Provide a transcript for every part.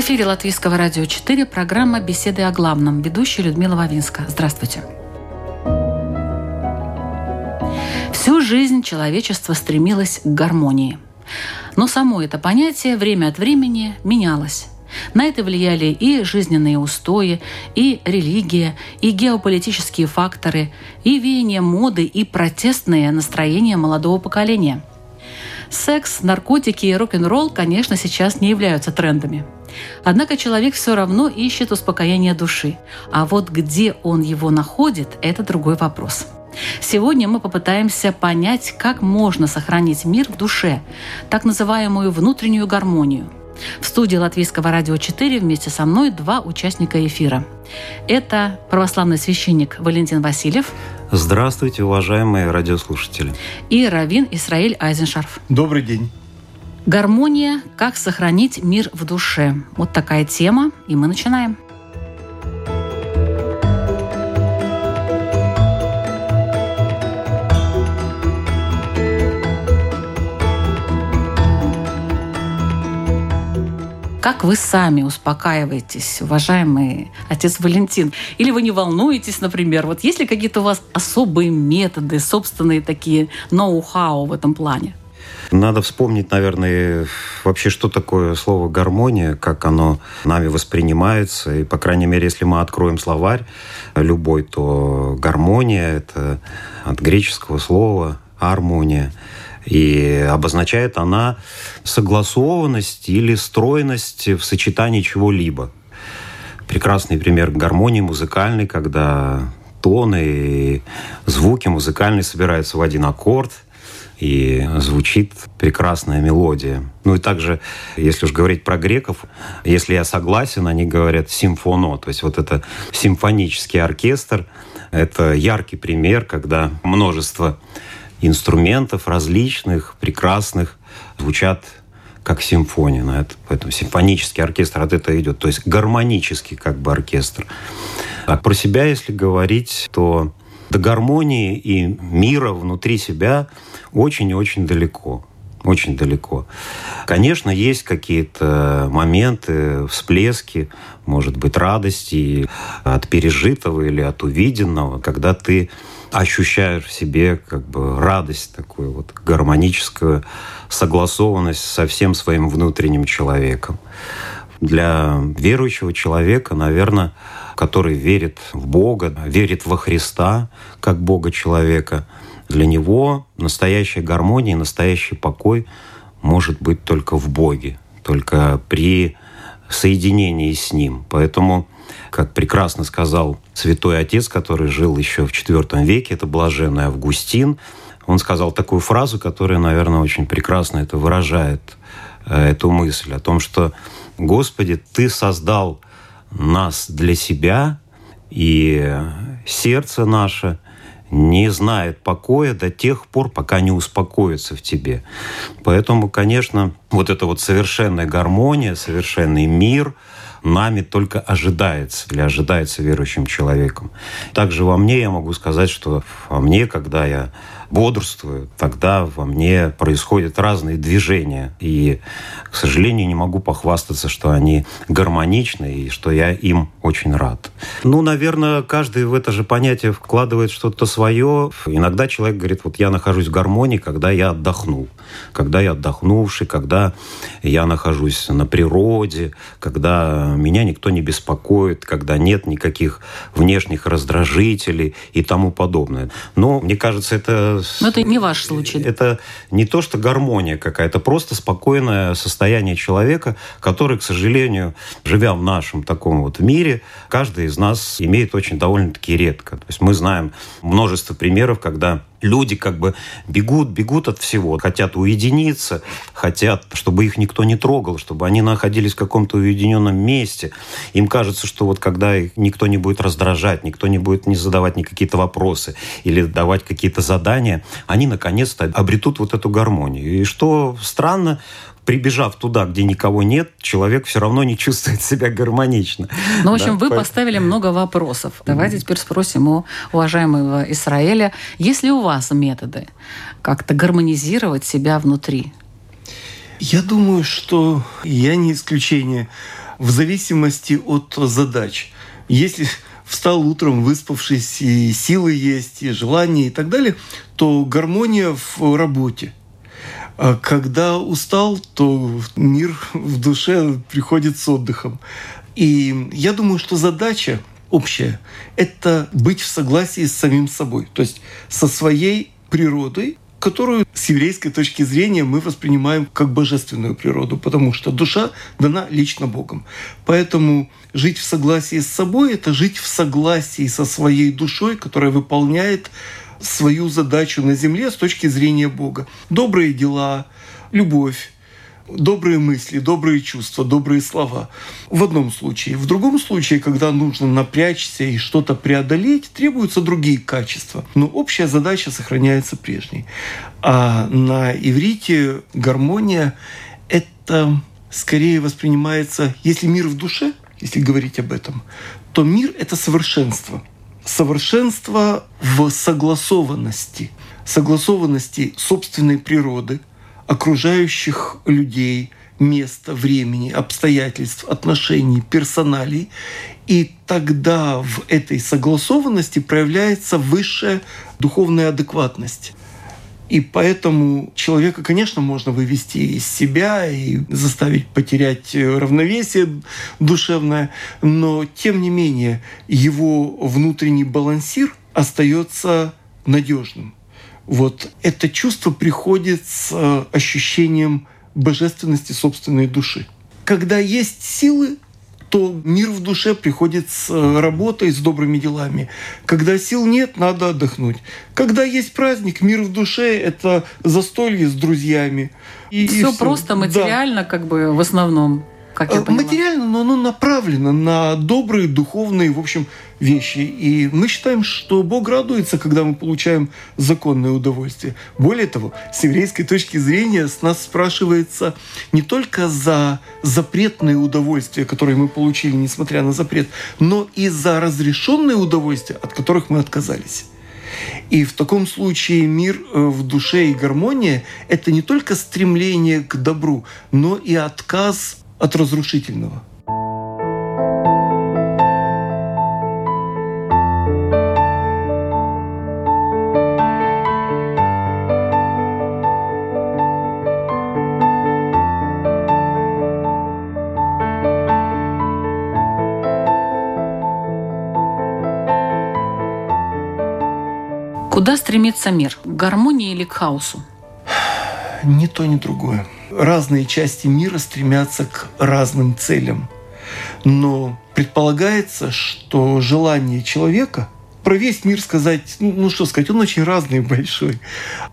В эфире Латвийского радио 4 программа «Беседы о главном». Ведущая Людмила Вавинска. Здравствуйте. Всю жизнь человечество стремилось к гармонии. Но само это понятие время от времени менялось. На это влияли и жизненные устои, и религия, и геополитические факторы, и веяние моды, и протестные настроения молодого поколения. Секс, наркотики и рок-н-ролл, конечно, сейчас не являются трендами – Однако человек все равно ищет успокоение души. А вот где он его находит, это другой вопрос. Сегодня мы попытаемся понять, как можно сохранить мир в душе, так называемую внутреннюю гармонию. В студии Латвийского радио 4 вместе со мной два участника эфира. Это православный священник Валентин Васильев. Здравствуйте, уважаемые радиослушатели. И Равин Исраиль Айзеншарф. Добрый день. Гармония «Как сохранить мир в душе». Вот такая тема, и мы начинаем. Как вы сами успокаиваетесь, уважаемый отец Валентин? Или вы не волнуетесь, например? Вот есть ли какие-то у вас особые методы, собственные такие ноу-хау в этом плане? Надо вспомнить, наверное, вообще, что такое слово «гармония», как оно нами воспринимается. И, по крайней мере, если мы откроем словарь любой, то гармония – это от греческого слова «армония». И обозначает она согласованность или стройность в сочетании чего-либо. Прекрасный пример гармонии музыкальной, когда тоны и звуки музыкальные собираются в один аккорд – и звучит прекрасная мелодия. Ну и также, если уж говорить про греков, если я согласен, они говорят симфоно, то есть вот это симфонический оркестр, это яркий пример, когда множество инструментов различных, прекрасных, звучат как симфония. На это, поэтому симфонический оркестр от этого идет. То есть гармонический как бы оркестр. А про себя, если говорить, то до гармонии и мира внутри себя очень и очень далеко. Очень далеко. Конечно, есть какие-то моменты, всплески, может быть, радости от пережитого или от увиденного, когда ты ощущаешь в себе как бы радость такую вот гармоническую согласованность со всем своим внутренним человеком. Для верующего человека, наверное, который верит в Бога, верит во Христа как Бога человека, для него настоящая гармония, настоящий покой может быть только в Боге, только при соединении с Ним. Поэтому, как прекрасно сказал святой отец, который жил еще в IV веке, это блаженный Августин, он сказал такую фразу, которая, наверное, очень прекрасно это выражает, э, эту мысль о том, что «Господи, Ты создал нас для себя, и сердце наше не знает покоя до тех пор, пока не успокоится в тебе. Поэтому, конечно, вот эта вот совершенная гармония, совершенный мир нами только ожидается, или ожидается верующим человеком. Также во мне я могу сказать, что во мне, когда я бодрствую, тогда во мне происходят разные движения. И, к сожалению, не могу похвастаться, что они гармоничны и что я им очень рад. Ну, наверное, каждый в это же понятие вкладывает что-то свое. Иногда человек говорит, вот я нахожусь в гармонии, когда я отдохнул. Когда я отдохнувший, когда я нахожусь на природе, когда меня никто не беспокоит, когда нет никаких внешних раздражителей и тому подобное. Но мне кажется, это но это не ваш случай. Это не то, что гармония какая-то, просто спокойное состояние человека, который, к сожалению, живя в нашем таком вот мире, каждый из нас имеет очень довольно-таки редко. То есть мы знаем множество примеров, когда люди как бы бегут, бегут от всего, хотят уединиться, хотят, чтобы их никто не трогал, чтобы они находились в каком-то уединенном месте. Им кажется, что вот когда их никто не будет раздражать, никто не будет не задавать ни какие-то вопросы или давать какие-то задания, они наконец-то обретут вот эту гармонию. И что странно, прибежав туда, где никого нет, человек все равно не чувствует себя гармонично. Ну, в общем, да, вы по... поставили много вопросов. Давайте mm-hmm. теперь спросим у уважаемого Израиля, есть ли у вас методы как-то гармонизировать себя внутри? Я думаю, что я не исключение. В зависимости от задач. Если встал утром, выспавшись, и силы есть, и желание, и так далее, то гармония в работе – а когда устал, то мир в душе приходит с отдыхом. И я думаю, что задача общая – это быть в согласии с самим собой, то есть со своей природой, которую с еврейской точки зрения мы воспринимаем как божественную природу, потому что душа дана лично Богом. Поэтому жить в согласии с собой – это жить в согласии со своей душой, которая выполняет свою задачу на земле с точки зрения Бога. Добрые дела, любовь, добрые мысли, добрые чувства, добрые слова. В одном случае. В другом случае, когда нужно напрячься и что-то преодолеть, требуются другие качества. Но общая задача сохраняется прежней. А на иврите гармония — это скорее воспринимается, если мир в душе, если говорить об этом, то мир — это совершенство — совершенство в согласованности, согласованности собственной природы, окружающих людей, места, времени, обстоятельств, отношений, персоналей. И тогда в этой согласованности проявляется высшая духовная адекватность. И поэтому человека, конечно, можно вывести из себя и заставить потерять равновесие душевное, но тем не менее его внутренний балансир остается надежным. Вот это чувство приходит с ощущением божественности собственной души. Когда есть силы, то мир в душе приходит с э, работой, с добрыми делами. Когда сил нет, надо отдохнуть. Когда есть праздник, мир в душе – это застолье с друзьями. И, все, и все просто материально, да. как бы в основном как я э, поняла. Материально, но оно направлено на добрые, духовные, в общем, вещи. И мы считаем, что Бог радуется, когда мы получаем законное удовольствие. Более того, с еврейской точки зрения с нас спрашивается не только за запретные удовольствия, которые мы получили, несмотря на запрет, но и за разрешенные удовольствия, от которых мы отказались. И в таком случае мир э, в душе и гармония – это не только стремление к добру, но и отказ от разрушительного. Куда стремится мир? К гармонии или к хаосу? Ни то, ни другое разные части мира стремятся к разным целям. Но предполагается, что желание человека про весь мир сказать, ну, ну что сказать, он очень разный и большой.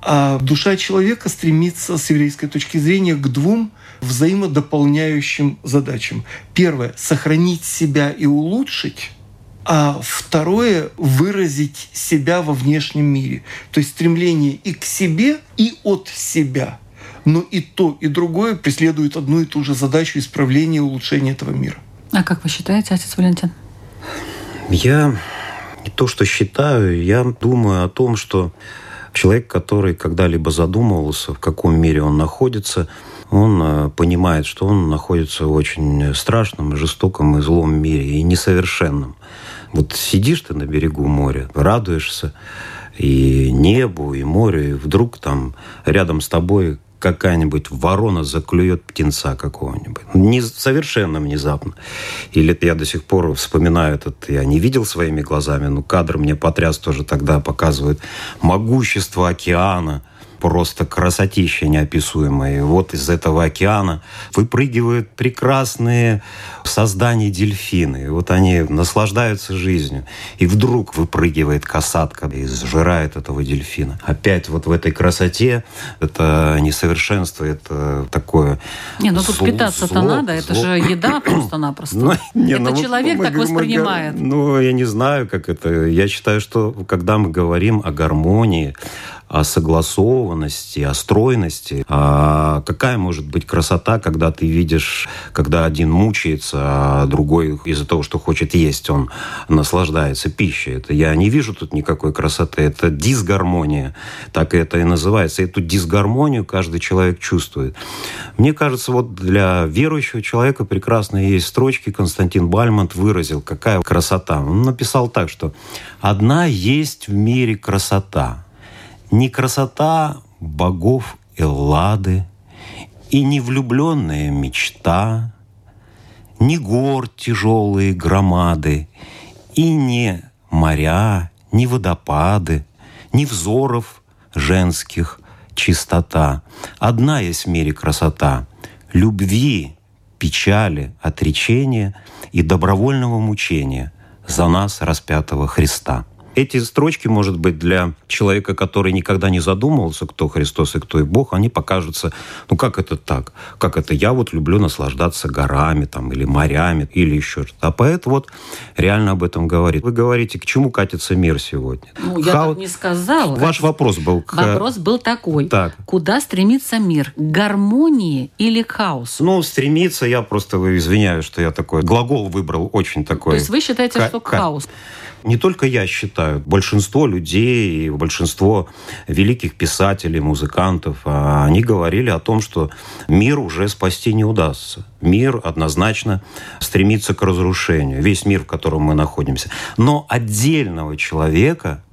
А душа человека стремится с еврейской точки зрения к двум взаимодополняющим задачам. Первое — сохранить себя и улучшить а второе — выразить себя во внешнем мире. То есть стремление и к себе, и от себя но и то, и другое преследует одну и ту же задачу исправления и улучшения этого мира. А как вы считаете, отец Валентин? Я не то, что считаю, я думаю о том, что человек, который когда-либо задумывался, в каком мире он находится, он э, понимает, что он находится в очень страшном, жестоком и злом мире, и несовершенном. Вот сидишь ты на берегу моря, радуешься и небу, и морю, и вдруг там рядом с тобой какая-нибудь ворона заклюет птенца какого-нибудь. Не, совершенно внезапно. Или я до сих пор вспоминаю этот, я не видел своими глазами, но кадр мне потряс тоже тогда показывает могущество океана, просто красотища неописуемая. И вот из этого океана выпрыгивают прекрасные создания дельфины. И вот они наслаждаются жизнью. И вдруг выпрыгивает касатка и сжирает этого дельфина. Опять вот в этой красоте это несовершенство, это такое Не, ну тут питаться-то надо, это зло. же еда просто-напросто. Ну, не, это ну, человек мы так мы воспринимает. говорим, Ну, я не знаю, как это. Я считаю, что когда мы говорим о гармонии, о согласованности, о стройности. А какая может быть красота, когда ты видишь, когда один мучается, а другой из-за того, что хочет есть, он наслаждается пищей. Это я не вижу тут никакой красоты. Это дисгармония. Так это и называется. Эту дисгармонию каждый человек чувствует. Мне кажется, вот для верующего человека прекрасные есть строчки. Константин Бальмонт выразил, какая красота. Он написал так, что «Одна есть в мире красота, не красота богов Эллады, и не влюбленная мечта, не гор тяжелые громады, и не моря, не водопады, не взоров женских чистота. Одна есть в мире красота — любви, печали, отречения и добровольного мучения за нас, распятого Христа. Эти строчки, может быть, для человека, который никогда не задумывался, кто Христос и кто и Бог, они покажутся, ну как это так? Как это я вот люблю наслаждаться горами там, или морями, или еще что-то. А поэт вот реально об этом говорит. Вы говорите, к чему катится мир сегодня? Ну, я Хаос- так не сказала. Ваш вопрос был к... Вопрос был такой. Так. Куда стремится мир? К гармонии или к хаосу? Ну, стремиться, я просто извиняюсь, что я такой глагол выбрал очень такой. То есть вы считаете, что к ка- хаосу? Не только я считаю, большинство людей большинство великих писателей, музыкантов, а, они говорили о том, что мир уже спасти не удастся. Мир однозначно стремится к разрушению. Весь мир, в котором мы находимся. Но отдельного человека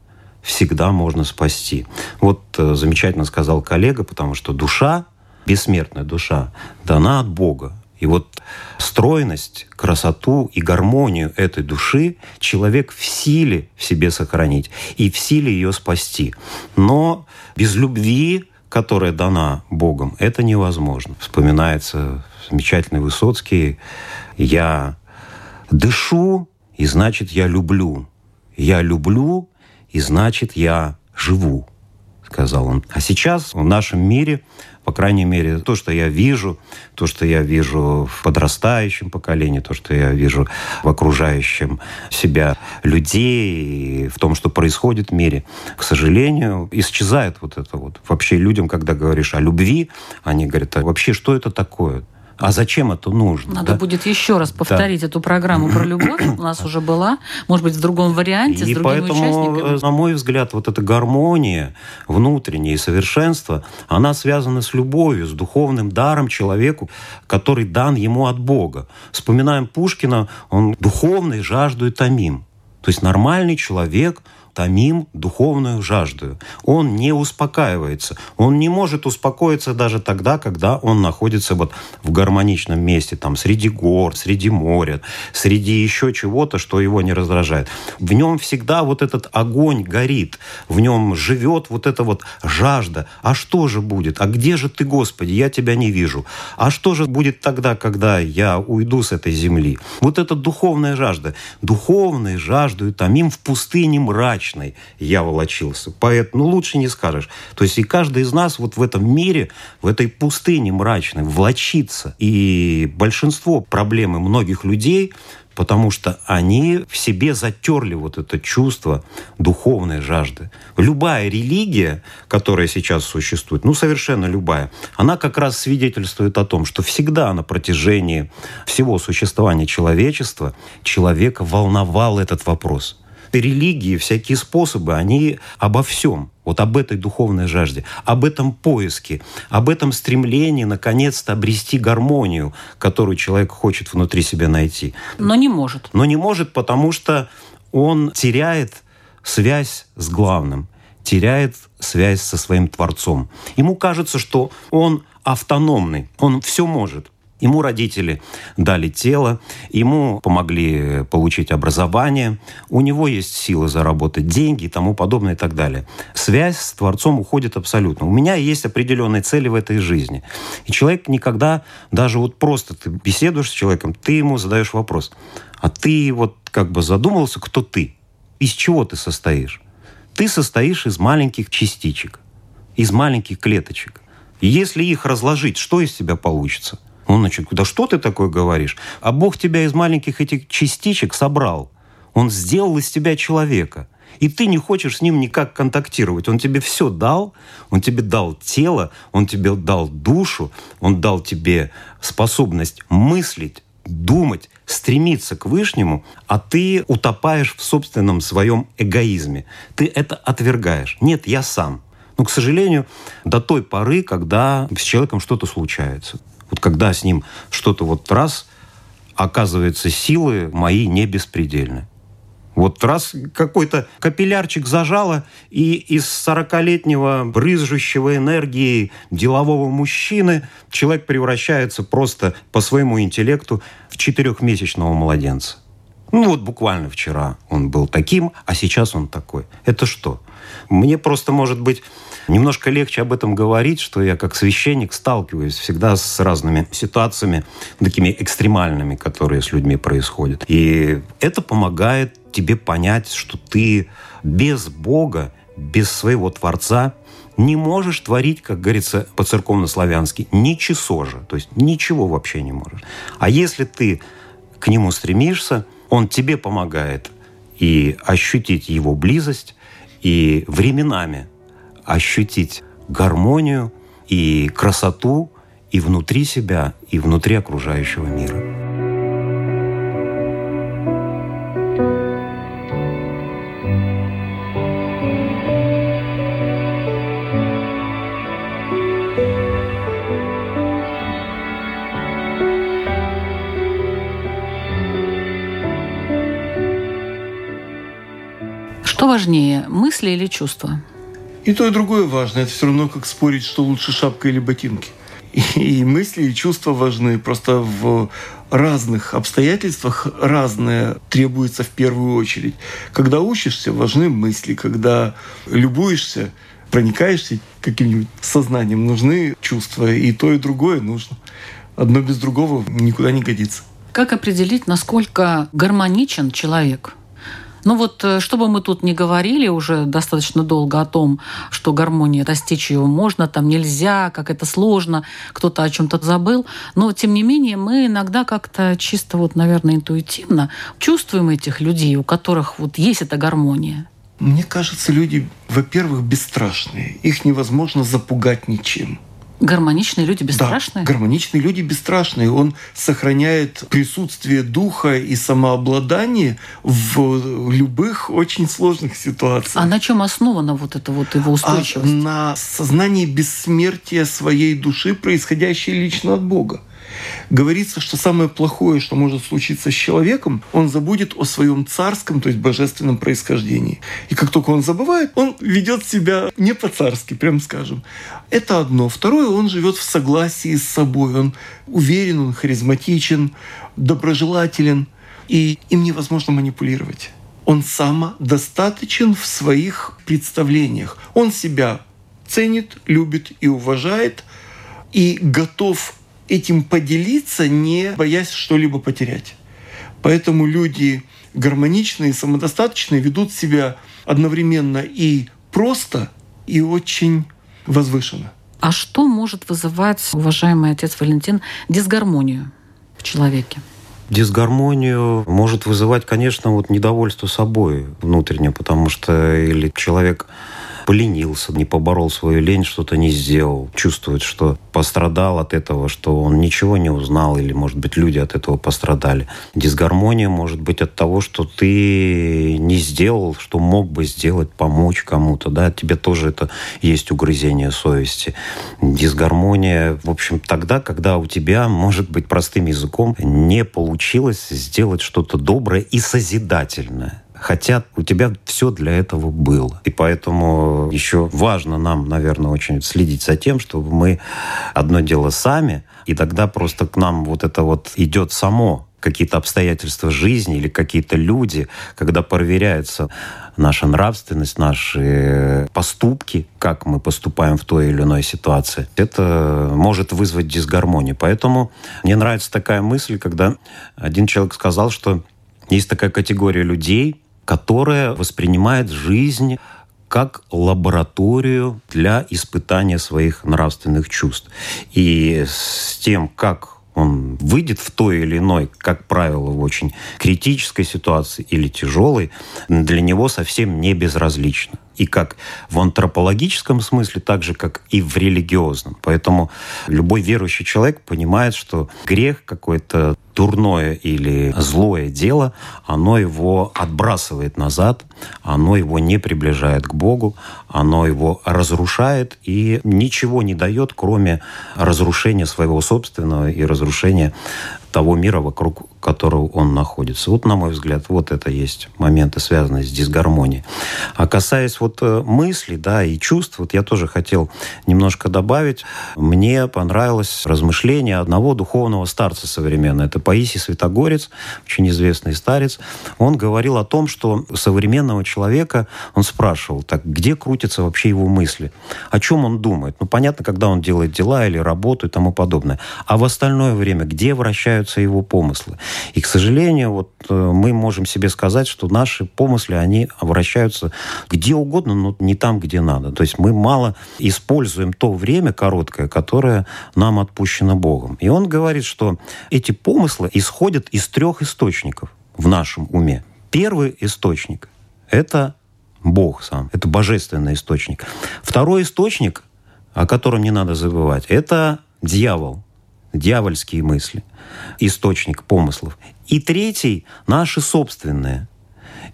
всегда можно спасти. Вот э, замечательно сказал коллега, потому что душа, бессмертная душа, дана от Бога. И вот стройность, красоту и гармонию этой души человек в силе в себе сохранить и в силе ее спасти. Но без любви, которая дана Богом, это невозможно. Вспоминается замечательный Высоцкий «Я дышу, и значит, я люблю. Я люблю, и значит, я живу», сказал он. А сейчас в нашем мире по крайней мере, то, что я вижу, то, что я вижу в подрастающем поколении, то, что я вижу в окружающем себя людей, в том, что происходит в мире, к сожалению, исчезает вот это вот. Вообще людям, когда говоришь о любви, они говорят, а вообще что это такое? А зачем это нужно? Надо да? будет еще раз повторить эту программу про любовь. У нас уже была, может быть, в другом варианте, с И другими поэтому, э, участниками. на мой взгляд, вот эта гармония внутренняя и совершенство, она связана с любовью, с духовным даром человеку, который дан ему от Бога. Вспоминаем Пушкина, он духовный жажду и томим. То есть нормальный человек томим духовную жажду. Он не успокаивается. Он не может успокоиться даже тогда, когда он находится вот в гармоничном месте, там, среди гор, среди моря, среди еще чего-то, что его не раздражает. В нем всегда вот этот огонь горит, в нем живет вот эта вот жажда. А что же будет? А где же ты, Господи? Я тебя не вижу. А что же будет тогда, когда я уйду с этой земли? Вот эта духовная жажда. Духовной жаждой томим в пустыне мрачной я волочился. Поэт, ну лучше не скажешь. То есть и каждый из нас вот в этом мире, в этой пустыне мрачной влочится. И большинство проблемы многих людей потому что они в себе затерли вот это чувство духовной жажды. Любая религия, которая сейчас существует, ну совершенно любая, она как раз свидетельствует о том, что всегда на протяжении всего существования человечества человека волновал этот вопрос – религии, всякие способы, они обо всем. Вот об этой духовной жажде, об этом поиске, об этом стремлении наконец-то обрести гармонию, которую человек хочет внутри себя найти. Но не может. Но не может, потому что он теряет связь с главным, теряет связь со своим Творцом. Ему кажется, что он автономный, он все может. Ему родители дали тело, ему помогли получить образование, у него есть силы заработать деньги и тому подобное и так далее. Связь с Творцом уходит абсолютно. У меня есть определенные цели в этой жизни. И человек никогда, даже вот просто ты беседуешь с человеком, ты ему задаешь вопрос, а ты вот как бы задумался, кто ты? Из чего ты состоишь? Ты состоишь из маленьких частичек, из маленьких клеточек. И если их разложить, что из тебя получится? Он начал, да что ты такое говоришь? А Бог тебя из маленьких этих частичек собрал. Он сделал из тебя человека. И ты не хочешь с ним никак контактировать. Он тебе все дал, он тебе дал тело, он тебе дал душу, он дал тебе способность мыслить, думать, стремиться к Вышнему, а ты утопаешь в собственном своем эгоизме. Ты это отвергаешь. Нет, я сам. Но, к сожалению, до той поры, когда с человеком что-то случается. Вот когда с ним что-то вот раз, оказывается, силы мои не беспредельны. Вот раз какой-то капиллярчик зажало, и из 40-летнего брызжущего энергии делового мужчины человек превращается просто по своему интеллекту в четырехмесячного младенца. Ну вот буквально вчера он был таким, а сейчас он такой. Это что? Мне просто, может быть, немножко легче об этом говорить, что я как священник сталкиваюсь всегда с разными ситуациями, такими экстремальными, которые с людьми происходят. И это помогает тебе понять, что ты без Бога, без своего Творца не можешь творить, как говорится по-церковно-славянски, ничего же. То есть ничего вообще не можешь. А если ты к нему стремишься, он тебе помогает и ощутить его близость, и временами ощутить гармонию и красоту и внутри себя, и внутри окружающего мира. Что важнее, мысли или чувства? И то, и другое важно. Это все равно как спорить, что лучше шапка или ботинки. И, мысли, и чувства важны. Просто в разных обстоятельствах разное требуется в первую очередь. Когда учишься, важны мысли. Когда любуешься, проникаешься каким-нибудь сознанием, нужны чувства. И то, и другое нужно. Одно без другого никуда не годится. Как определить, насколько гармоничен человек? Ну вот, э, чтобы мы тут не говорили уже достаточно долго о том, что гармонии достичь ее можно, там нельзя, как это сложно, кто-то о чем-то забыл, но тем не менее мы иногда как-то чисто вот, наверное, интуитивно чувствуем этих людей, у которых вот есть эта гармония. Мне кажется, люди, во-первых, бесстрашные. Их невозможно запугать ничем. Гармоничные люди бесстрашные? Да, гармоничные люди бесстрашные. Он сохраняет присутствие духа и самообладание в любых очень сложных ситуациях. А на чем основана вот эта вот его устойчивость? А на сознании бессмертия своей души, происходящей лично от Бога говорится, что самое плохое, что может случиться с человеком, он забудет о своем царском, то есть божественном происхождении. И как только он забывает, он ведет себя не по-царски, прям скажем. Это одно. Второе, он живет в согласии с собой. Он уверен, он харизматичен, доброжелателен. И им невозможно манипулировать. Он самодостаточен в своих представлениях. Он себя ценит, любит и уважает, и готов этим поделиться, не боясь что-либо потерять. Поэтому люди гармоничные, самодостаточные ведут себя одновременно и просто, и очень возвышенно. А что может вызывать, уважаемый отец Валентин, дисгармонию в человеке? Дисгармонию может вызывать, конечно, вот недовольство собой внутреннее, потому что или человек поленился, не поборол свою лень, что-то не сделал, чувствует, что пострадал от этого, что он ничего не узнал, или, может быть, люди от этого пострадали. Дисгармония может быть от того, что ты не сделал, что мог бы сделать, помочь кому-то, да, тебе тоже это есть угрызение совести. Дисгармония, в общем, тогда, когда у тебя, может быть, простым языком не получилось сделать что-то доброе и созидательное хотя у тебя все для этого было. И поэтому еще важно нам, наверное, очень следить за тем, чтобы мы одно дело сами, и тогда просто к нам вот это вот идет само какие-то обстоятельства жизни или какие-то люди, когда проверяется наша нравственность, наши поступки, как мы поступаем в той или иной ситуации, это может вызвать дисгармонию. Поэтому мне нравится такая мысль, когда один человек сказал, что есть такая категория людей, которая воспринимает жизнь как лабораторию для испытания своих нравственных чувств. И с тем, как он выйдет в той или иной, как правило, в очень критической ситуации или тяжелой, для него совсем не безразлично и как в антропологическом смысле, так же, как и в религиозном. Поэтому любой верующий человек понимает, что грех какой-то дурное или злое дело, оно его отбрасывает назад, оно его не приближает к Богу, оно его разрушает и ничего не дает, кроме разрушения своего собственного и разрушения того мира, вокруг которого он находится. Вот, на мой взгляд, вот это есть моменты, связанные с дисгармонией. А касаясь вот э, мыслей, да, и чувств, вот я тоже хотел немножко добавить. Мне понравилось размышление одного духовного старца современного. Это Паисий Святогорец, очень известный старец. Он говорил о том, что современного человека, он спрашивал, так, где крутятся вообще его мысли? О чем он думает? Ну, понятно, когда он делает дела или работу и тому подобное. А в остальное время, где вращаются вращаются его помыслы. И, к сожалению, вот э, мы можем себе сказать, что наши помыслы, они обращаются где угодно, но не там, где надо. То есть мы мало используем то время короткое, которое нам отпущено Богом. И он говорит, что эти помыслы исходят из трех источников в нашем уме. Первый источник – это Бог сам, это божественный источник. Второй источник, о котором не надо забывать, это дьявол, дьявольские мысли, источник помыслов. И третий – наши собственные.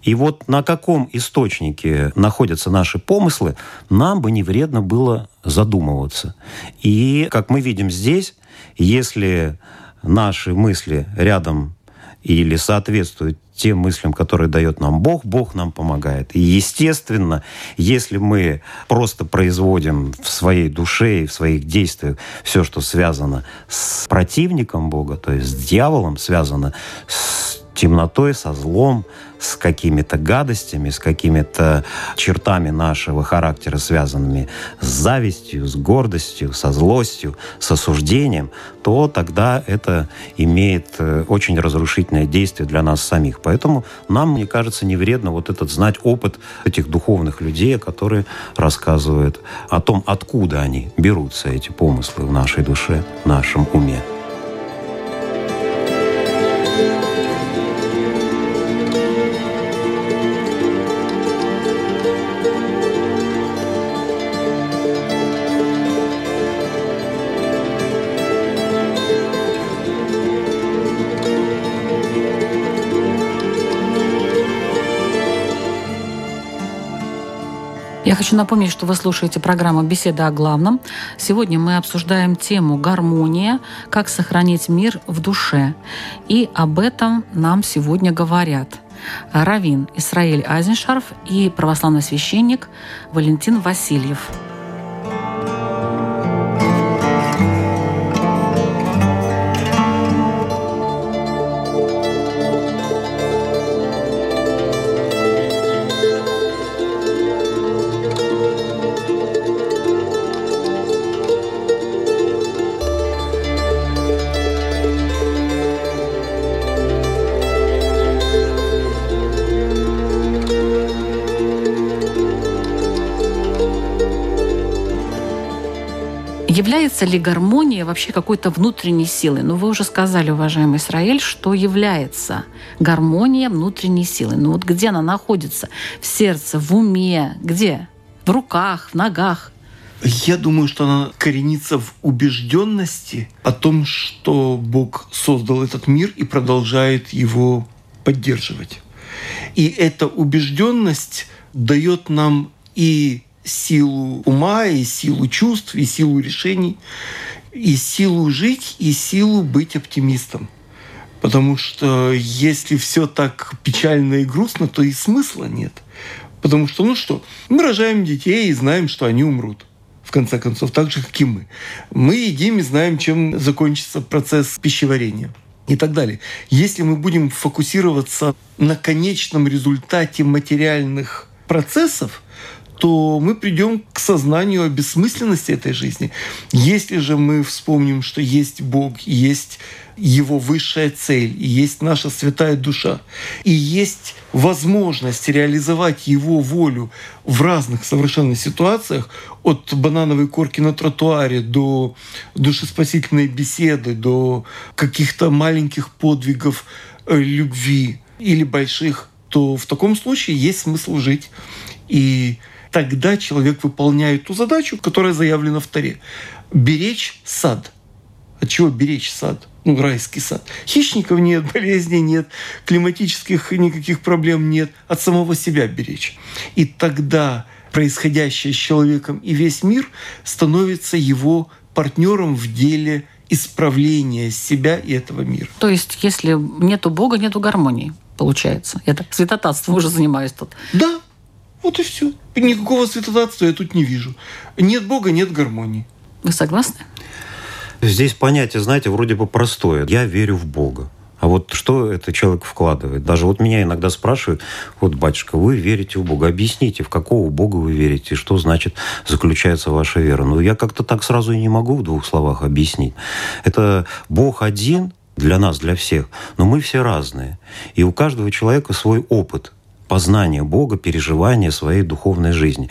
И вот на каком источнике находятся наши помыслы, нам бы не вредно было задумываться. И, как мы видим здесь, если наши мысли рядом или соответствуют тем мыслям, которые дает нам Бог, Бог нам помогает. И, естественно, если мы просто производим в своей душе и в своих действиях все, что связано с противником Бога, то есть с дьяволом, связано с темнотой, со злом, с какими-то гадостями, с какими-то чертами нашего характера, связанными с завистью, с гордостью, со злостью, с осуждением, то тогда это имеет э, очень разрушительное действие для нас самих. Поэтому нам, мне кажется, не вредно вот этот знать опыт этих духовных людей, которые рассказывают о том, откуда они берутся, эти помыслы в нашей душе, в нашем уме. Я хочу напомнить, что вы слушаете программу «Беседа о главном». Сегодня мы обсуждаем тему «Гармония. Как сохранить мир в душе». И об этом нам сегодня говорят Равин Исраиль Айзеншарф и православный священник Валентин Васильев. Является ли гармония вообще какой-то внутренней силой? Ну, вы уже сказали, уважаемый Израиль, что является гармония внутренней силой. Ну вот где она находится? В сердце, в уме? Где? В руках, в ногах? Я думаю, что она коренится в убежденности о том, что Бог создал этот мир и продолжает его поддерживать. И эта убежденность дает нам и силу ума, и силу чувств, и силу решений, и силу жить, и силу быть оптимистом. Потому что если все так печально и грустно, то и смысла нет. Потому что, ну что, мы рожаем детей и знаем, что они умрут. В конце концов, так же, как и мы. Мы едим и знаем, чем закончится процесс пищеварения и так далее. Если мы будем фокусироваться на конечном результате материальных процессов, то мы придем к сознанию о бессмысленности этой жизни. Если же мы вспомним, что есть Бог, есть его высшая цель, есть наша святая душа, и есть возможность реализовать его волю в разных совершенно ситуациях, от банановой корки на тротуаре до душеспасительной беседы, до каких-то маленьких подвигов э, любви или больших, то в таком случае есть смысл жить. И тогда человек выполняет ту задачу, которая заявлена в Таре. Беречь сад. От чего беречь сад? Ну, райский сад. Хищников нет, болезней нет, климатических никаких проблем нет. От самого себя беречь. И тогда происходящее с человеком и весь мир становится его партнером в деле исправления себя и этого мира. То есть, если нету Бога, нету гармонии, получается. Так святотатством уже занимаюсь тут. Да, вот и все. Никакого святотатства я тут не вижу. Нет Бога, нет гармонии. Вы согласны? Здесь понятие, знаете, вроде бы простое. Я верю в Бога. А вот что это человек вкладывает? Даже вот меня иногда спрашивают, вот, батюшка, вы верите в Бога, объясните, в какого Бога вы верите, что значит заключается ваша вера. Ну, я как-то так сразу и не могу в двух словах объяснить. Это Бог один для нас, для всех, но мы все разные. И у каждого человека свой опыт познания Бога, переживания своей духовной жизни.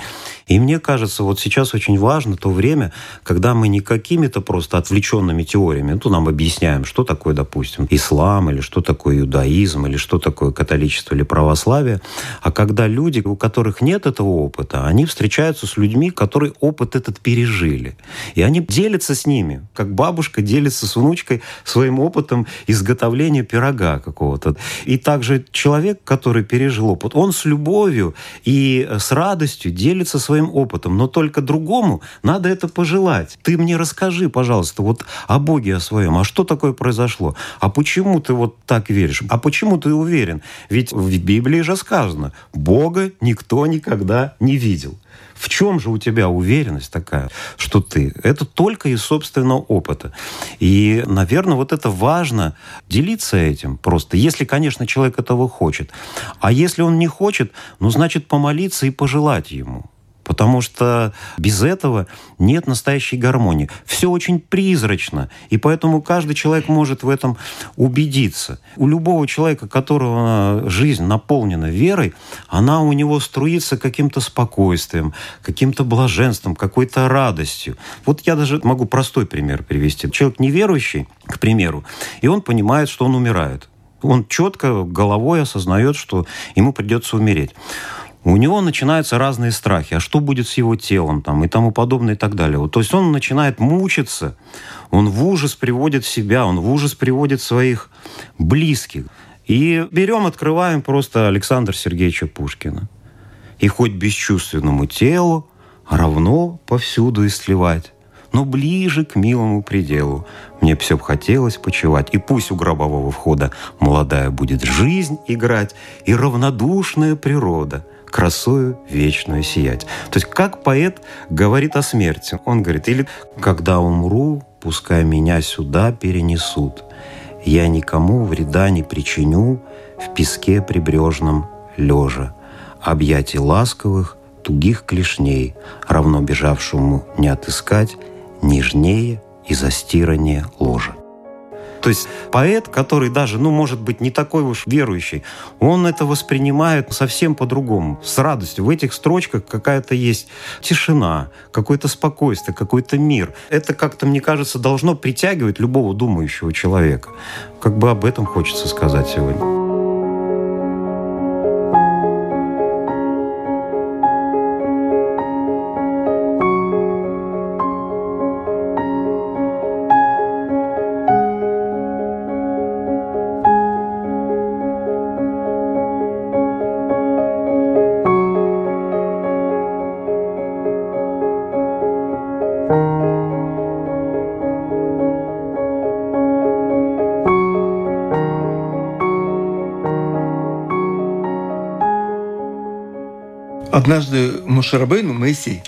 И мне кажется, вот сейчас очень важно то время, когда мы не какими-то просто отвлеченными теориями, ну, нам объясняем, что такое, допустим, ислам, или что такое иудаизм, или что такое католичество или православие, а когда люди, у которых нет этого опыта, они встречаются с людьми, которые опыт этот пережили. И они делятся с ними, как бабушка делится с внучкой своим опытом изготовления пирога какого-то. И также человек, который пережил опыт, он с любовью и с радостью делится своим своим опытом, но только другому надо это пожелать. Ты мне расскажи, пожалуйста, вот о Боге о своем, а что такое произошло? А почему ты вот так веришь? А почему ты уверен? Ведь в Библии же сказано, Бога никто никогда не видел. В чем же у тебя уверенность такая, что ты? Это только из собственного опыта. И, наверное, вот это важно делиться этим просто, если, конечно, человек этого хочет. А если он не хочет, ну, значит, помолиться и пожелать ему. Потому что без этого нет настоящей гармонии. Все очень призрачно, и поэтому каждый человек может в этом убедиться. У любого человека, которого жизнь наполнена верой, она у него струится каким-то спокойствием, каким-то блаженством, какой-то радостью. Вот я даже могу простой пример привести. Человек неверующий, к примеру, и он понимает, что он умирает. Он четко головой осознает, что ему придется умереть у него начинаются разные страхи. А что будет с его телом там, и тому подобное и так далее. Вот, то есть он начинает мучиться, он в ужас приводит себя, он в ужас приводит своих близких. И берем, открываем просто Александра Сергеевича Пушкина. И хоть бесчувственному телу равно повсюду истлевать, но ближе к милому пределу. Мне все б хотелось почевать, и пусть у гробового входа молодая будет жизнь играть, и равнодушная природа — красою вечную сиять. То есть как поэт говорит о смерти. Он говорит, или «когда умру, пускай меня сюда перенесут. Я никому вреда не причиню в песке прибрежном лежа. Объятий ласковых, тугих клешней, равно бежавшему не отыскать, нежнее и застираннее ложа. То есть поэт, который даже, ну, может быть, не такой уж верующий, он это воспринимает совсем по-другому, с радостью. В этих строчках какая-то есть тишина, какое-то спокойствие, какой-то мир. Это как-то, мне кажется, должно притягивать любого думающего человека. Как бы об этом хочется сказать сегодня. Однажды Мошарабейну Моисей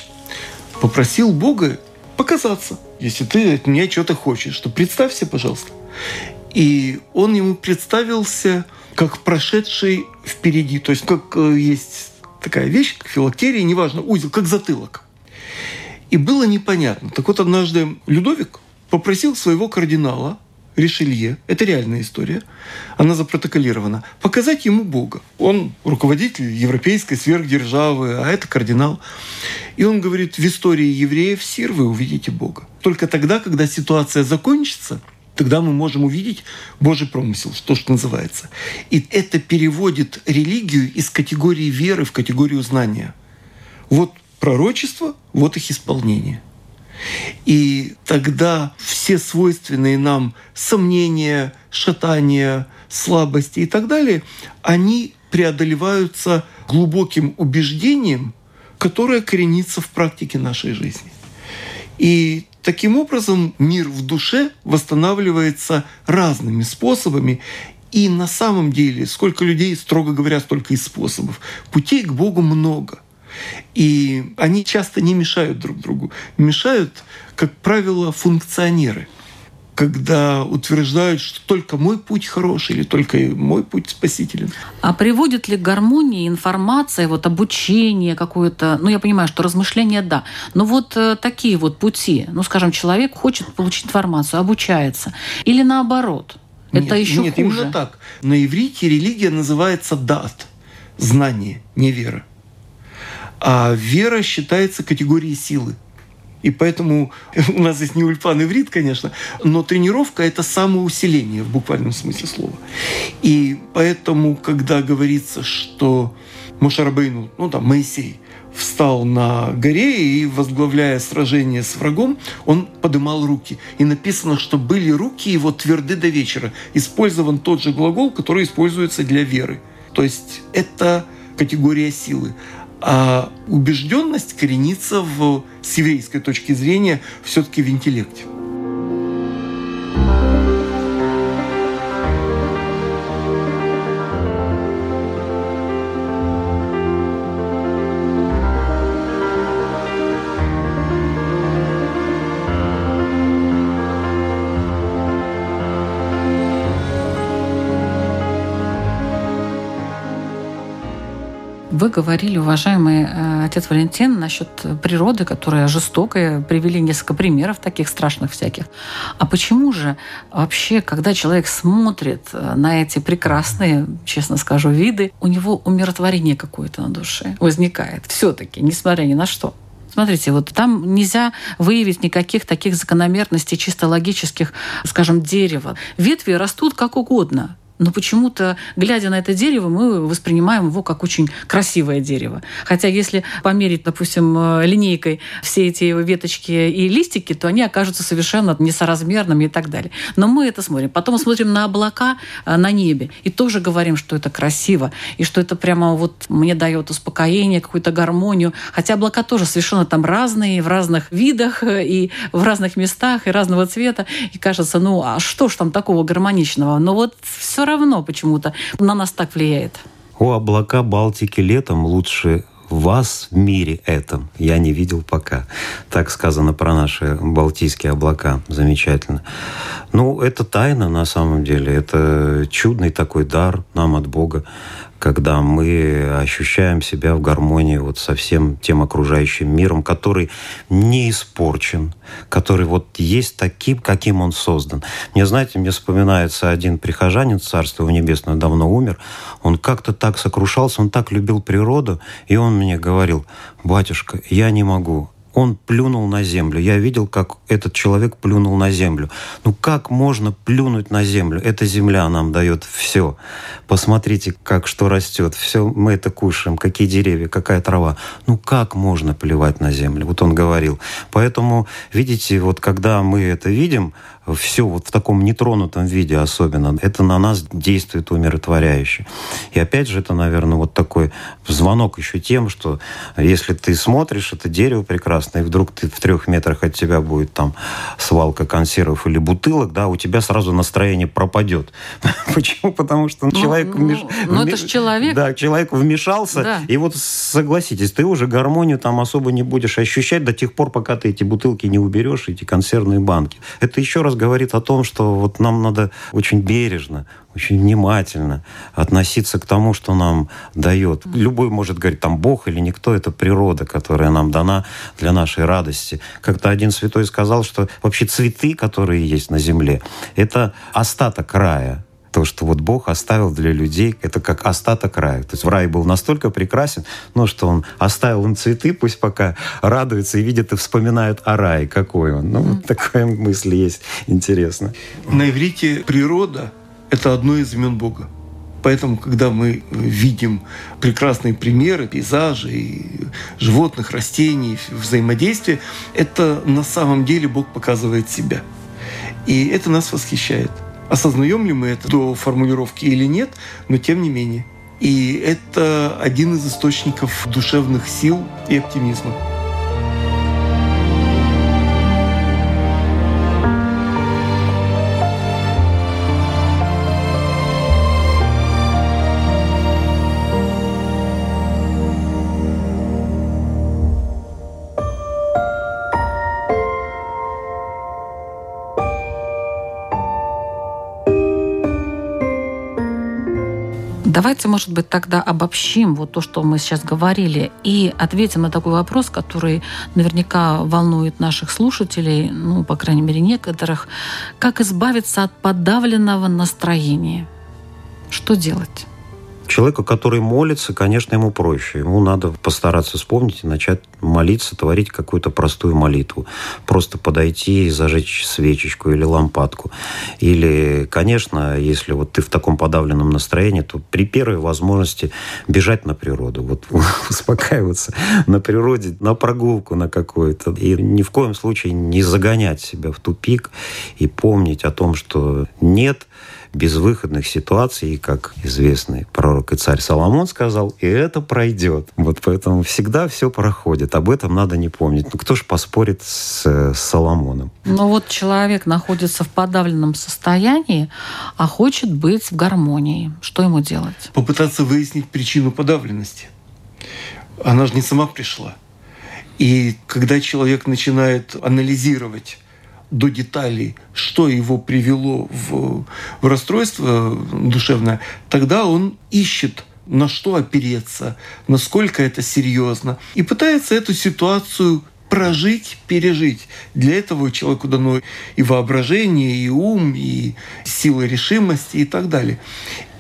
попросил Бога показаться, если ты от меня что-то хочешь, то представь себе, пожалуйста. И он ему представился как прошедший впереди, то есть как э, есть такая вещь, как филактерия, неважно, узел, как затылок. И было непонятно. Так вот, однажды Людовик попросил своего кардинала Ришелье, это реальная история, она запротоколирована, показать ему Бога. Он руководитель европейской сверхдержавы, а это кардинал. И он говорит, в истории евреев Сир вы увидите Бога. Только тогда, когда ситуация закончится, тогда мы можем увидеть Божий промысел, то, что называется. И это переводит религию из категории веры в категорию знания. Вот пророчество, вот их исполнение – и тогда все свойственные нам сомнения, шатания, слабости и так далее, они преодолеваются глубоким убеждением, которое коренится в практике нашей жизни. И таким образом мир в душе восстанавливается разными способами. И на самом деле, сколько людей, строго говоря, столько и способов. Путей к Богу много – и они часто не мешают друг другу. Мешают, как правило, функционеры когда утверждают, что только мой путь хороший или только мой путь спасителен. А приводит ли гармония информация, вот обучение какое-то, ну я понимаю, что размышления да, но вот э, такие вот пути, ну скажем, человек хочет получить информацию, обучается, или наоборот, это нет, еще нет, хуже. именно так. На иврите религия называется дат, знание, не вера. А вера считается категорией силы. И поэтому у нас здесь не ульпан иврит, конечно, но тренировка – это самоусиление в буквальном смысле слова. И поэтому, когда говорится, что Мошарабейну, ну там, Моисей, встал на горе и, возглавляя сражение с врагом, он подымал руки. И написано, что были руки его тверды до вечера. Использован тот же глагол, который используется для веры. То есть это категория силы. А убежденность коренится в, с еврейской точки зрения все-таки в интеллекте. Вы говорили, уважаемый э, отец Валентин, насчет природы, которая жестокая, привели несколько примеров таких страшных всяких. А почему же вообще, когда человек смотрит э, на эти прекрасные, честно скажу, виды, у него умиротворение какое-то на душе возникает все-таки, несмотря ни на что? Смотрите, вот там нельзя выявить никаких таких закономерностей чисто логических, скажем, дерева. Ветви растут как угодно но почему-то, глядя на это дерево, мы воспринимаем его как очень красивое дерево. Хотя если померить, допустим, э, линейкой все эти веточки и листики, то они окажутся совершенно несоразмерными и так далее. Но мы это смотрим. Потом смотрим на облака э, на небе и тоже говорим, что это красиво, и что это прямо вот мне дает успокоение, какую-то гармонию. Хотя облака тоже совершенно там разные, в разных видах э, и в разных местах, и разного цвета. И кажется, ну а что ж там такого гармоничного? Но вот все равно почему-то на нас так влияет. О, облака Балтики летом лучше вас в мире этом я не видел пока. Так сказано про наши балтийские облака. Замечательно. Ну, это тайна на самом деле. Это чудный такой дар нам от Бога когда мы ощущаем себя в гармонии вот со всем тем окружающим миром, который не испорчен, который вот есть таким, каким он создан. Мне, знаете, мне вспоминается один прихожанин, Царство Небесное, давно умер, он как-то так сокрушался, он так любил природу, и он мне говорил, батюшка, я не могу, он плюнул на землю. Я видел, как этот человек плюнул на землю. Ну как можно плюнуть на землю? Эта земля нам дает все. Посмотрите, как что растет. Все мы это кушаем. Какие деревья, какая трава. Ну как можно плевать на землю? Вот он говорил. Поэтому, видите, вот когда мы это видим, все вот в таком нетронутом виде особенно, это на нас действует умиротворяюще. И опять же, это, наверное, вот такой звонок еще тем, что если ты смотришь это дерево прекрасное, и вдруг ты в трех метрах от тебя будет там свалка консервов или бутылок, да, у тебя сразу настроение пропадет. Почему? Потому что ну, человек... Ну, вмеш... ну это же человек. Да, человек вмешался, да. и вот согласитесь, ты уже гармонию там особо не будешь ощущать до тех пор, пока ты эти бутылки не уберешь, эти консервные банки. Это еще раз говорит о том, что вот нам надо очень бережно, очень внимательно относиться к тому, что нам дает. Любой может говорить, там Бог или никто, это природа, которая нам дана для нашей радости. Как-то один святой сказал, что вообще цветы, которые есть на земле, это остаток рая. То, что вот Бог оставил для людей, это как остаток рая. То есть в рай был настолько прекрасен, ну, что он оставил им цветы, пусть пока радуются и видят и вспоминают о рае, какой он. Ну, mm. вот такая мысль есть интересно. На иврите природа – это одно из имен Бога. Поэтому, когда мы видим прекрасные примеры, пейзажи, животных, растений, взаимодействия, это на самом деле Бог показывает себя. И это нас восхищает. Осознаем ли мы это до формулировки или нет, но тем не менее. И это один из источников душевных сил и оптимизма. Давайте, может быть, тогда обобщим вот то, что мы сейчас говорили, и ответим на такой вопрос, который наверняка волнует наших слушателей, ну, по крайней мере, некоторых. Как избавиться от подавленного настроения? Что делать? Человеку, который молится, конечно, ему проще. Ему надо постараться вспомнить и начать молиться, творить какую-то простую молитву. Просто подойти и зажечь свечечку или лампадку. Или, конечно, если вот ты в таком подавленном настроении, то при первой возможности бежать на природу, вот успокаиваться на природе, на прогулку на какую-то. И ни в коем случае не загонять себя в тупик и помнить о том, что нет безвыходных ситуаций, как известный пророк и царь Соломон сказал, и это пройдет. Вот поэтому всегда все проходит. Об этом надо не помнить. Ну, кто ж поспорит с, с Соломоном? Ну вот человек находится в подавленном состоянии, а хочет быть в гармонии. Что ему делать? Попытаться выяснить причину подавленности. Она же не сама пришла. И когда человек начинает анализировать до деталей, что его привело в, в расстройство душевное, тогда он ищет на что опереться, насколько это серьезно, и пытается эту ситуацию прожить, пережить. Для этого человеку дано и воображение, и ум, и сила решимости и так далее.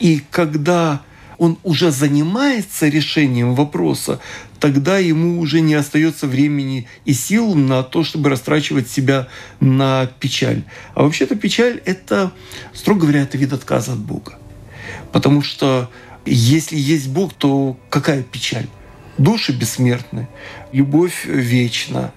И когда он уже занимается решением вопроса, тогда ему уже не остается времени и сил на то, чтобы растрачивать себя на печаль. А вообще-то печаль – это, строго говоря, это вид отказа от Бога. Потому что если есть Бог, то какая печаль? Души бессмертны, любовь вечна,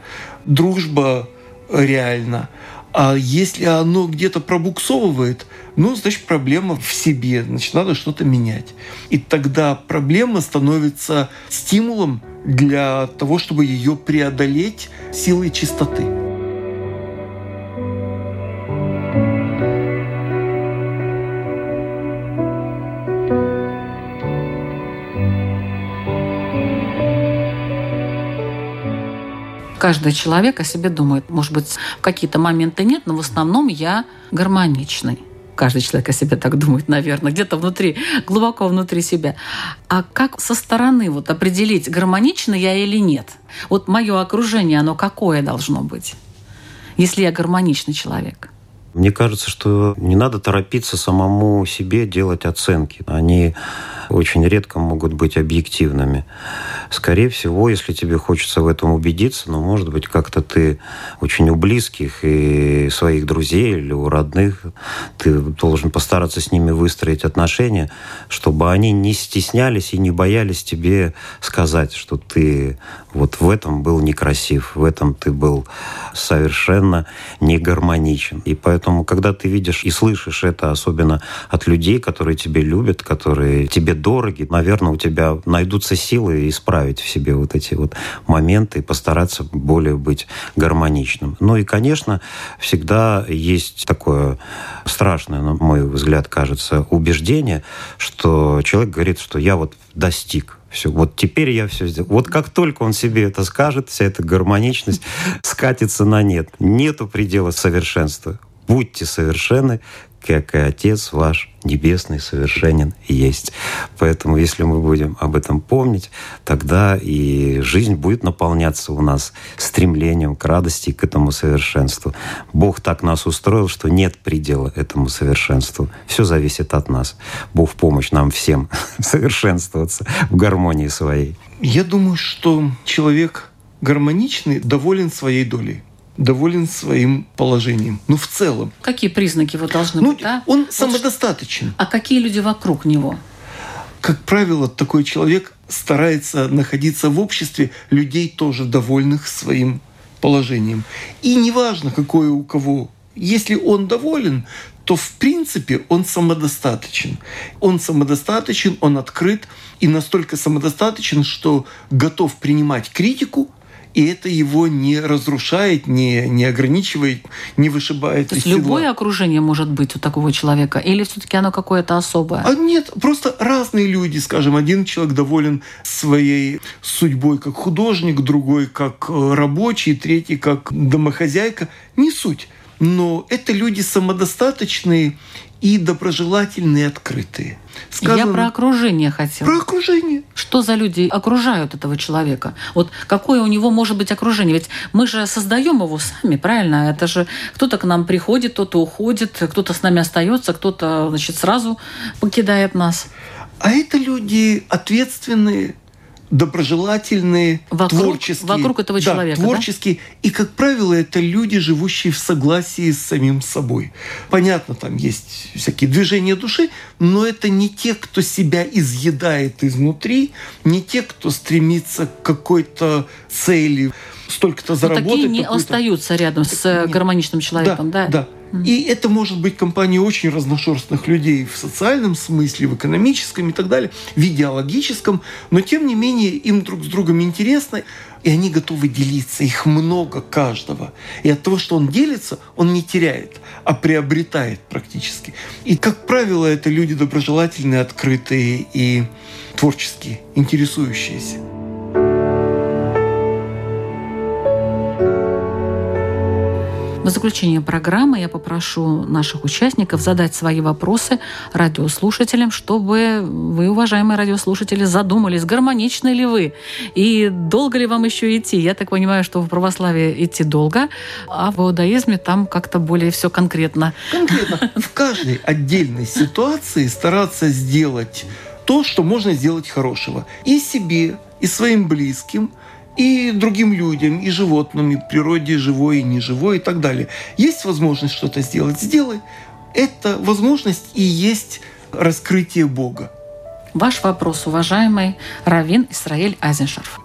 дружба реальна. А если оно где-то пробуксовывает, ну, значит, проблема в себе, значит, надо что-то менять. И тогда проблема становится стимулом для того, чтобы ее преодолеть силой чистоты. каждый человек о себе думает. Может быть, какие-то моменты нет, но в основном я гармоничный. Каждый человек о себе так думает, наверное, где-то внутри, глубоко внутри себя. А как со стороны вот определить, гармоничный я или нет? Вот мое окружение, оно какое должно быть, если я гармоничный человек? Мне кажется, что не надо торопиться самому себе делать оценки. Они очень редко могут быть объективными. Скорее всего, если тебе хочется в этом убедиться, ну, может быть, как-то ты очень у близких и своих друзей или у родных, ты должен постараться с ними выстроить отношения, чтобы они не стеснялись и не боялись тебе сказать, что ты вот в этом был некрасив, в этом ты был совершенно не гармоничен. И поэтому, когда ты видишь и слышишь это, особенно от людей, которые тебя любят, которые тебе дороги, наверное, у тебя найдутся силы исправить в себе вот эти вот моменты и постараться более быть гармоничным. Ну и, конечно, всегда есть такое страшное, на мой взгляд, кажется, убеждение, что человек говорит, что я вот достиг все, вот теперь я все сделал. Вот как только он себе это скажет, вся эта гармоничность скатится на нет. Нету предела совершенства. Будьте совершенны, как и Отец ваш Небесный совершенен есть. Поэтому, если мы будем об этом помнить, тогда и жизнь будет наполняться у нас стремлением к радости и к этому совершенству. Бог так нас устроил, что нет предела этому совершенству. Все зависит от нас. Бог в помощь нам всем совершенствоваться в гармонии своей. Я думаю, что человек гармоничный доволен своей долей доволен своим положением. Ну, в целом. Какие признаки вот должны ну, быть, да? Он вот самодостаточен. А какие люди вокруг него? Как правило, такой человек старается находиться в обществе людей тоже довольных своим положением. И неважно, какое у кого. Если он доволен, то в принципе он самодостаточен. Он самодостаточен, он открыт и настолько самодостаточен, что готов принимать критику – и это его не разрушает, не, не ограничивает, не вышибает То есть седла. любое окружение может быть у такого человека? Или все-таки оно какое-то особое? А нет, просто разные люди, скажем, один человек доволен своей судьбой как художник, другой как э, рабочий, третий как домохозяйка. Не суть. Но это люди самодостаточные и доброжелательные, открытые. Сказано, Я про окружение хотела. Про окружение. Что за люди окружают этого человека? Вот какое у него может быть окружение? Ведь мы же создаем его сами, правильно? Это же кто-то к нам приходит, кто-то уходит, кто-то с нами остается, кто-то значит, сразу покидает нас. А это люди ответственные, доброжелательные, вокруг, творческие. Вокруг этого да, человека, творческие. Да? И, как правило, это люди, живущие в согласии с самим собой. Понятно, там есть всякие движения души, но это не те, кто себя изъедает изнутри, не те, кто стремится к какой-то цели, столько-то заработать. Но такие не остаются рядом с Нет. гармоничным человеком, да? Да, да. И это может быть компания очень разношерстных людей в социальном смысле, в экономическом и так далее, в идеологическом, но тем не менее им друг с другом интересно, и они готовы делиться, их много каждого. И от того, что он делится, он не теряет, а приобретает практически. И, как правило, это люди доброжелательные, открытые и творческие, интересующиеся. В заключение программы я попрошу наших участников задать свои вопросы радиослушателям, чтобы вы, уважаемые радиослушатели, задумались, гармоничны ли вы и долго ли вам еще идти. Я так понимаю, что в православии идти долго, а в иудаизме там как-то более все конкретно. Конкретно. В каждой отдельной ситуации стараться сделать то, что можно сделать хорошего. И себе, и своим близким – и другим людям, и животным, и природе живой, и неживой, и так далее. Есть возможность что-то сделать, сделай. Это возможность и есть раскрытие Бога. Ваш вопрос, уважаемый Равин Исраэль Азеншарф.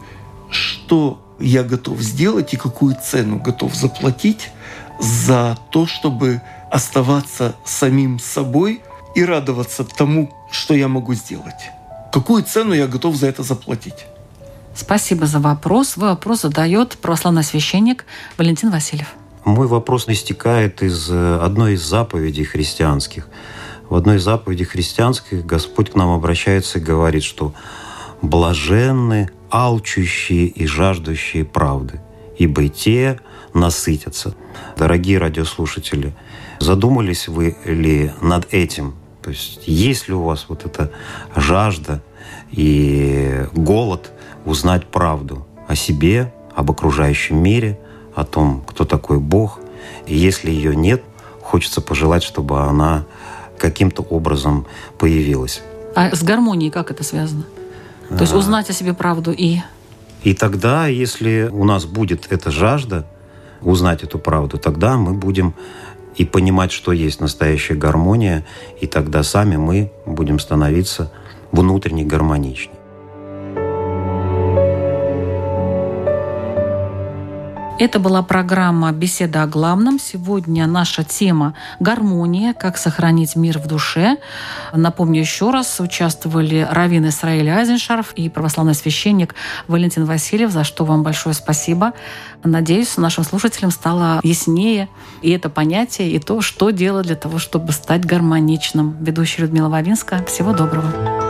Что я готов сделать и какую цену готов заплатить за то, чтобы оставаться самим собой и радоваться тому, что я могу сделать? Какую цену я готов за это заплатить? Спасибо за вопрос. Свой вопрос задает православный священник Валентин Васильев. Мой вопрос истекает из э, одной из заповедей христианских. В одной из заповедей христианских Господь к нам обращается и говорит, что «блаженны алчущие и жаждущие правды, ибо те насытятся». Дорогие радиослушатели, задумались вы ли над этим? То есть есть ли у вас вот эта жажда и голод – узнать правду о себе, об окружающем мире, о том, кто такой Бог. И если ее нет, хочется пожелать, чтобы она каким-то образом появилась. А с гармонией как это связано? То есть А. узнать о себе правду и... И тогда, если у нас будет эта жажда узнать эту правду, тогда мы будем и понимать, что есть настоящая гармония, и тогда сами мы будем становиться внутренне гармоничнее. Это была программа «Беседа о главном». Сегодня наша тема «Гармония. Как сохранить мир в душе». Напомню еще раз, участвовали Равин Исраиль Айзеншарф и православный священник Валентин Васильев, за что вам большое спасибо. Надеюсь, нашим слушателям стало яснее и это понятие, и то, что делать для того, чтобы стать гармоничным. Ведущая Людмила Вавинска. Всего доброго.